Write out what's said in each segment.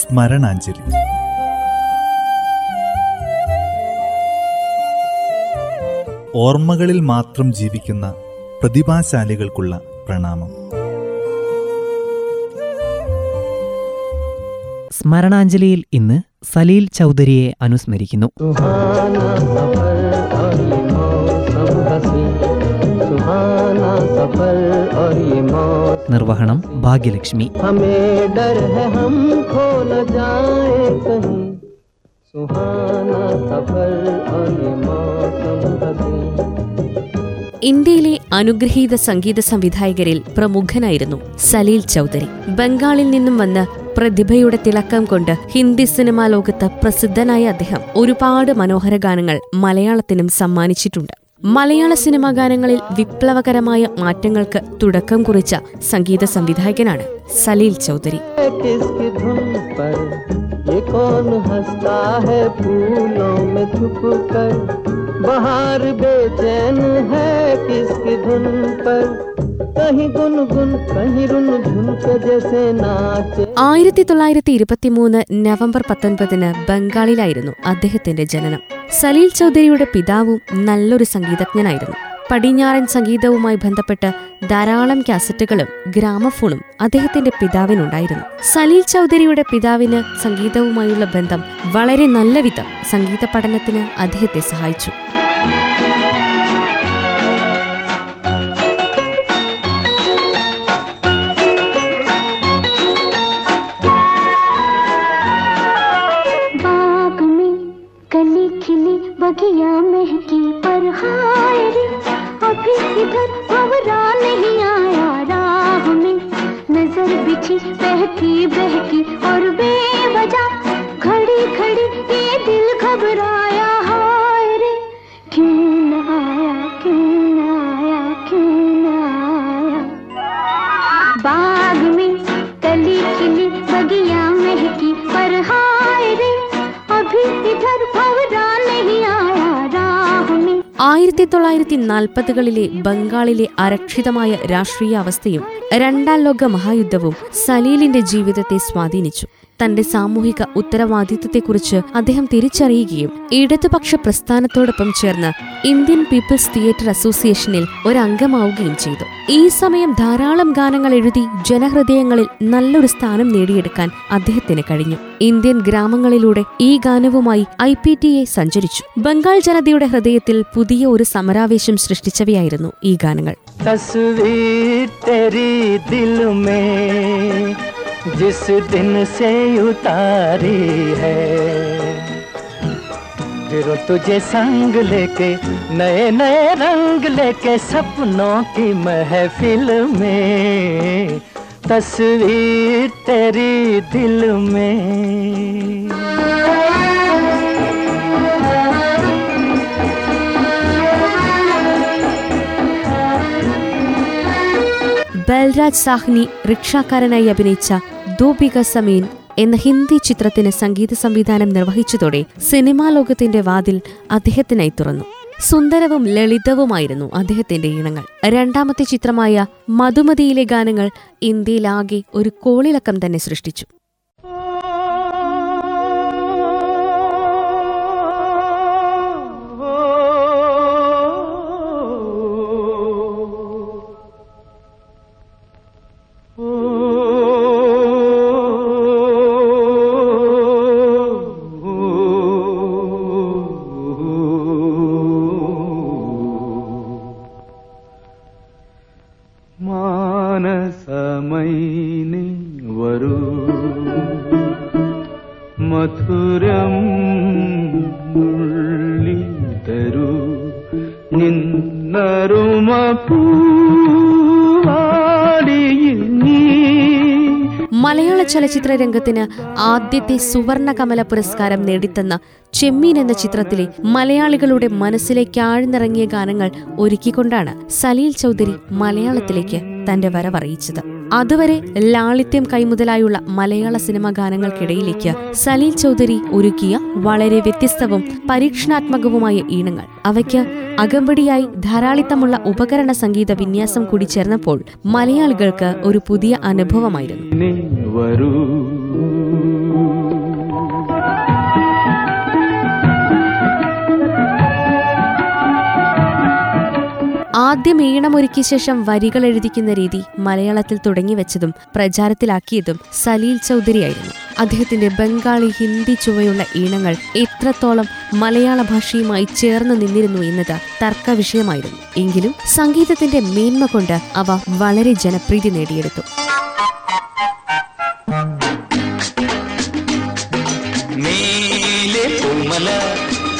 സ്മരണാഞ്ജലി. ഓർമ്മകളിൽ മാത്രം ജീവിക്കുന്ന പ്രതിഭാശാലികൾക്കുള്ള പ്രണാമം. സ്മരണാഞ്ജലിയിൽ ഇന്ന് സലീൽ ചൗധരിയെ അനുസ്മരിക്കുന്നു. നിർവഹണം ഭാഗ്യലക്ഷ്മി. ഇന്ത്യയിലെ അനുഗ്രഹീത സംഗീത സംവിധായകരിൽ പ്രമുഖനായിരുന്നു സലീൽ ചൗധരി. ബംഗാളിൽ നിന്നും വന്ന പ്രതിഭയുടെ തിളക്കം കൊണ്ട് ഹിന്ദി സിനിമാ ലോകത്ത് പ്രസിദ്ധനായ അദ്ദേഹം ഒരുപാട് മനോഹര ഗാനങ്ങൾ മലയാളത്തിനും സമ്മാനിച്ചിട്ടുണ്ട്. മലയാള സിനിമാ ഗാനങ്ങളിൽ വിപ്ലവകരമായ മാറ്റങ്ങൾക്ക് തുടക്കം കുറിച്ച സംഗീത സംവിധായകനാണ് സലീൽ ചൗധരി. ये कौन हंसता है फूलों में छुप कर बाहर बेचैन है किसकी धुन पर कहीं गुनगुन कहीं रुन झुन के जैसे नाचे ആയിരത്തി തൊള്ളായിരത്തി ഇരുപത്തിമൂന്ന് നവംബർ പത്തൊൻപതിന് ബംഗാളിലായിരുന്നു അദ്ദേഹത്തിന്റെ ജനനം സലീൽ ചൗധരിയുടെ പിതാവും നല്ലൊരു സംഗീതജ്ഞനായിരുന്നു പടിഞ്ഞാറൻ സംഗീതവുമായി ബന്ധപ്പെട്ട് ധാരാളം കാസറ്റുകളും ഗ്രാമഫോണും അദ്ദേഹത്തിന്റെ പിതാവിനുണ്ടായിരുന്നു. സലീൽ ചൗധരിയുടെ പിതാവിന് സംഗീതവുമായുള്ള ബന്ധം വളരെ നല്ല വിധം സംഗീത പഠനത്തിന് അദ്ദേഹത്തെ സഹായിച്ചു. अभी इधर भंवरा नहीं आया। राह में नज़र बिछी, बहकी बहकी और बेवजह खड़ी खड़ी ये दिल घबराया। हाय रे, क्यों न आया, क्यों न आया, क्यों न आया? बाग में कली खिली, बगिया महकी, पर हाय रे, अभी इधर ആയിരത്തി തൊള്ളായിരത്തി നാൽപ്പതുകളിലെ ബംഗാളിലെ അരക്ഷിതമായ രാഷ്ട്രീയ അവസ്ഥയും രണ്ടാം ലോക മഹായുദ്ധവും സലീലിന്റെ ജീവിതത്തെ സ്വാധീനിച്ചു. തന്റെ സാമൂഹിക ഉത്തരവാദിത്തത്തെക്കുറിച്ച് അദ്ദേഹം തിരിച്ചറിയുകയും ഇടതുപക്ഷ പ്രസ്ഥാനത്തോടൊപ്പം ചേർന്ന് ഇന്ത്യൻ പീപ്പിൾസ് തിയേറ്റർ അസോസിയേഷനിൽ ഒരംഗമാവുകയും ചെയ്തു. ഈ സമയം ധാരാളം ഗാനങ്ങൾ എഴുതി ജനഹൃദയങ്ങളിൽ നല്ലൊരു സ്ഥാനം നേടിയെടുക്കാൻ അദ്ദേഹത്തിന് കഴിഞ്ഞു. ഇന്ത്യൻ ഗ്രാമങ്ങളിലൂടെ ഈ ഗാനവുമായി ഐ പി ടി എ സഞ്ചരിച്ചു. ബംഗാൾ ജനതയുടെ ഹൃദയത്തിൽ പുതിയ ഒരു സമരാവേശം സൃഷ്ടിച്ചവയായിരുന്നു ഈ ഗാനങ്ങൾ. തസ്വീർ തെരി ദിൽ जिस दिन से उतारी है। फिर तुझे संग लेके, नए नए रंग लेके, सपनों की महफिल में। तस्वीर तेरी दिल में। ബൽരാജ് സാഹ്നി റിക്ഷാക്കാരനായി അഭിനയിച്ച ദൂപിക സമീൻ എന്ന ഹിന്ദി ചിത്രത്തിന് സംഗീത സംവിധാനം നിർവഹിച്ചതോടെ സിനിമാ ലോകത്തിന്റെ വാതിൽ അദ്ദേഹത്തിനായി തുറന്നു. സുന്ദരവും ലളിതവുമായിരുന്നു അദ്ദേഹത്തിന്റെ ഈണങ്ങൾ. രണ്ടാമത്തെ ചിത്രമായ മധുമതിയിലെ ഗാനങ്ങൾ ഇന്ത്യയിലാകെ ഒരു കോളിളക്കം തന്നെ സൃഷ്ടിച്ചു. നിന്നരുമ മലയാള ചലച്ചിത്ര രംഗത്തിന് ആദ്യത്തെ സുവർണ കമല പുരസ്കാരം നേടിത്തന്ന ചെമ്മീൻ എന്ന ചിത്രത്തിലെ മലയാളികളുടെ മനസ്സിലേക്ക് ആഴ്ന്നിറങ്ങിയ ഗാനങ്ങൾ ഒരുക്കിക്കൊണ്ടാണ് സലീൽ ചൗധരി മലയാളത്തിലേക്ക് തന്റെ വരവറിയിച്ചത്. അതുവരെ ലാളിത്യം കൈമുതലായുള്ള മലയാള സിനിമാ ഗാനങ്ങൾക്കിടയിലേക്ക് സലീൽ ചൗധരി ഒരുക്കിയ വളരെ വ്യത്യസ്തവും പരീക്ഷണാത്മകവുമായ ഈണങ്ങൾ. അവയ്ക്ക് അകമ്പടിയായി ധാരാളിത്തമുള്ള ഉപകരണ സംഗീത വിന്യാസം കൂടി ചേർന്നപ്പോൾ മലയാളികൾക്ക് ഒരു പുതിയ അനുഭവമായിരുന്നു. ആദ്യം ഈണമൊരുക്കിയ ശേഷം വരികൾ എഴുതിക്കുന്ന രീതി മലയാളത്തിൽ തുടങ്ങിവെച്ചതും പ്രചാരത്തിലാക്കിയതും സലീൽ ചൗധരിയായിരുന്നു. അദ്ദേഹത്തിന്റെ ബംഗാളി ഹിന്ദി ചുവയുള്ള ഈണങ്ങൾ എത്രത്തോളം മലയാള ഭാഷയുമായി ചേർന്ന് നിന്നിരുന്നു എന്നത് തർക്ക വിഷയമായിരുന്നു. എങ്കിലും സംഗീതത്തിന്റെ മേന്മ കൊണ്ട് അവ വളരെ ജനപ്രീതി നേടിയെടുത്തു.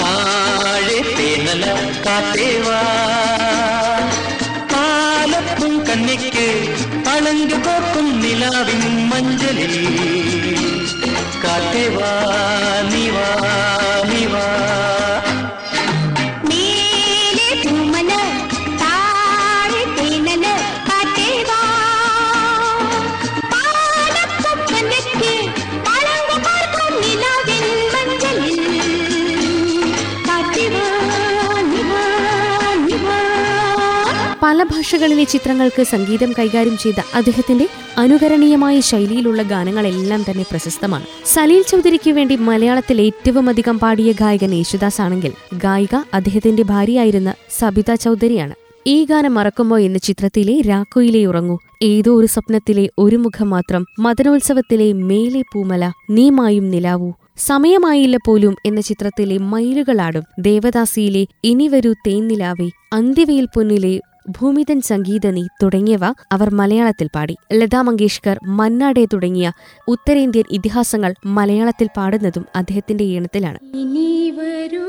താഴെ തേനല കാത്തേവാ പളങ്ക് കോക്കും നിലാവിൻ മഞ്ചലിൽ നിവാ നിവാ ഭാഷകളിലെ ചിത്രങ്ങൾക്ക് സംഗീതം കൈകാര്യം ചെയ്ത അദ്ദേഹത്തിന്റെ അനുകരണീയമായ ശൈലിയിലുള്ള ഗാനങ്ങളെല്ലാം തന്നെ പ്രശസ്തമാണ്. സലീൽ ചൗധരിക്ക് വേണ്ടി മലയാളത്തിൽ ഏറ്റവും അധികം പാടിയ ഗായകൻ യേശുദാസ് ആണെങ്കിൽ ഗായിക അദ്ദേഹത്തിന്റെ ഭാര്യയായിരുന്ന സബിത ചൗധരിയാണ്. ഈ ഗാനം മറക്കുമോ എന്ന ചിത്രത്തിലെ രാക്കോയിലെ ഉറങ്ങൂ. ഏതോ ഒരു സ്വപ്നത്തിലെ ഒരു മുഖം മാത്രം മദനോത്സവത്തിലെ മേലെ പൂമല നീമായും നിലാവൂ. സമയമായില്ല പോലും എന്ന ചിത്രത്തിലെ മയിലുകളാടും ദേവദാസിയിലെ ഇനി വരൂ തേൻനിലാവേ അന്തിവയിൽ പൊന്നിലെ ഭൂമിതൻ സംഗീതനി തുടങ്ങിയവ അവർ മലയാളത്തിൽ പാടി. ലതാ മങ്കേഷ്കർ മന്നാഡെ തുടങ്ങിയ ഉത്തരേന്ത്യൻ ഇതിഹാസങ്ങൾ മലയാളത്തിൽ പാടുന്നതും അദ്ദേഹത്തിന്റെ ഈണത്തിലാണ്. ഇനി വരൂ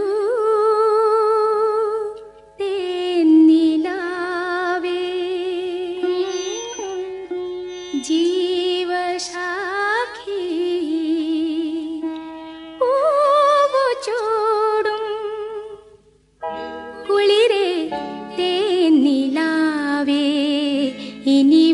ഇനി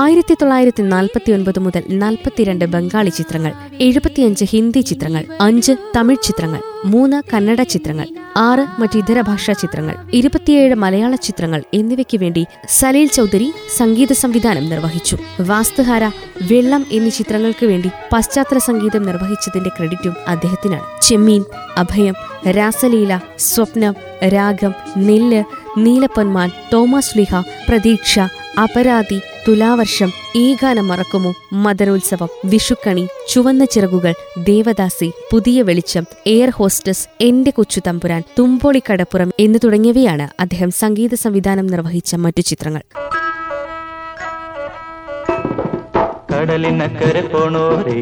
ആയിരത്തി തൊള്ളായിരത്തി നാൽപ്പത്തി ഒൻപത് മുതൽ നാൽപ്പത്തിരണ്ട് ബംഗാളി ചിത്രങ്ങൾ എഴുപത്തിയഞ്ച് ഹിന്ദി ചിത്രങ്ങൾ അഞ്ച് തമിഴ് ചിത്രങ്ങൾ മൂന്ന് കന്നഡ ചിത്രങ്ങൾ ആറ് മറ്റിതര ഭാഷാ ചിത്രങ്ങൾ ഇരുപത്തിയേഴ് മലയാള ചിത്രങ്ങൾ എന്നിവയ്ക്ക് വേണ്ടി സലീൽ ചൗധരി സംഗീത സംവിധാനം നിർവഹിച്ചു. വാസ്തുഹാര വെള്ളം എന്നീ ചിത്രങ്ങൾക്ക് വേണ്ടി പശ്ചാത്തല സംഗീതം നിർവഹിച്ചതിന്റെ ക്രെഡിറ്റും അദ്ദേഹത്തിനാണ്. ചെമ്മീൻ അഭയം രാസലീല സ്വപ്നം രാഗം നെല്ല് നീലപ്പൊന്മാൻ തോമസ് ലിഹ പ്രതീക്ഷ അപരാധി തുലാവർഷം ഈ ഗാനം മറക്കുമോ? മദരോത്സവം വിഷുക്കണി ചുവന്ന ചിറകുകൾ ദേവദാസി പുതിയ വെളിച്ചം എയർ ഹോസ്റ്റസ് എന്റെ കൊച്ചു തമ്പുരാൻ തുമ്പോളി കടപ്പുറം എന്ന് തുടങ്ങിയവയാണ് അദ്ദേഹം സംഗീത സംവിധാനം നിർവഹിച്ച മറ്റു ചിത്രങ്ങൾ. കടലിനക്കരെ പോണോരേ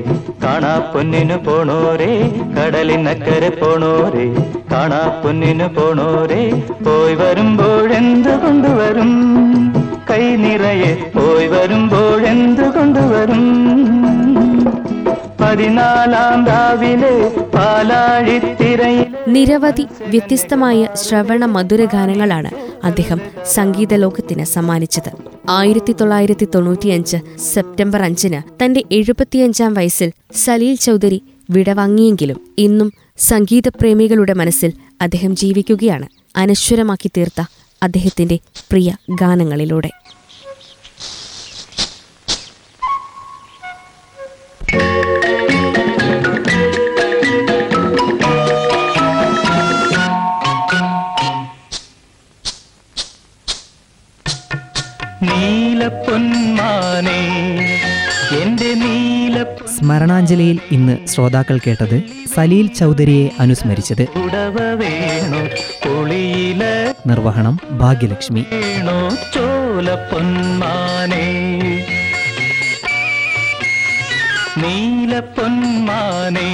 കാണാ പൊന്നിനു പോണോരേ കടലിനക്കരെ പോണോരേ കാണാ പൊന്നിനു പോണോരേ പോയി വരുമ്പോഴെന്ത് കൊണ്ടുവരും കൈ നിറയെ പോയി വരുമ്പോഴെന്ത് കൊണ്ടുവരും പതിനാലാം രാവിലെ പാലാഴിത്തിരയിൽ നിരവധി വ്യത്യസ്തമായ ശ്രവണ മധുര ഗാനങ്ങളാണ് അദ്ദേഹം സംഗീത ലോകത്തിന് സമ്മാനിച്ചത്. ആയിരത്തി തൊള്ളായിരത്തി തൊണ്ണൂറ്റിയഞ്ച് സെപ്റ്റംബർ അഞ്ചിന് തന്റെ എഴുപത്തിയഞ്ചാം വയസ്സിൽ സലീൽ ചൗധരി വിടവാങ്ങിയെങ്കിലും ഇന്നും സംഗീതപ്രേമികളുടെ മനസ്സിൽ അദ്ദേഹം ജീവിക്കുകയാണ്. അനശ്വരമാക്കി തീർത്ത അദ്ദേഹത്തിന്റെ പ്രിയ ഗാനങ്ങളിലൂടെ. നീലപ്പൊന്മാനേ എന്റെ നീല സ്മരണാഞ്ജലിയിൽ ഇന്ന് ശ്രോതാക്കൾ കേട്ടത് സലീൽ ചൗധരിയെ അനുസ്മരിച്ചത്. ഉടവ വേണോ? നിർവഹണം ഭാഗ്യലക്ഷ്മി. വേണോ ചോല പൊന്മാനേ. നീല പൊന്മാനേ.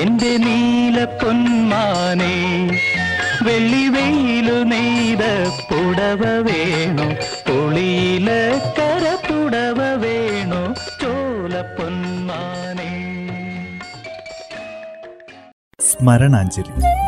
എന്റെ നീല പൊന്മാനേ. വെള്ളി വെയിലു നെയ്ത പുടവ വേണു. പൊളിയില കര പുടവ വേണു. ചോല പൊന്മാനേ. സ്മരണാഞ്ജലി.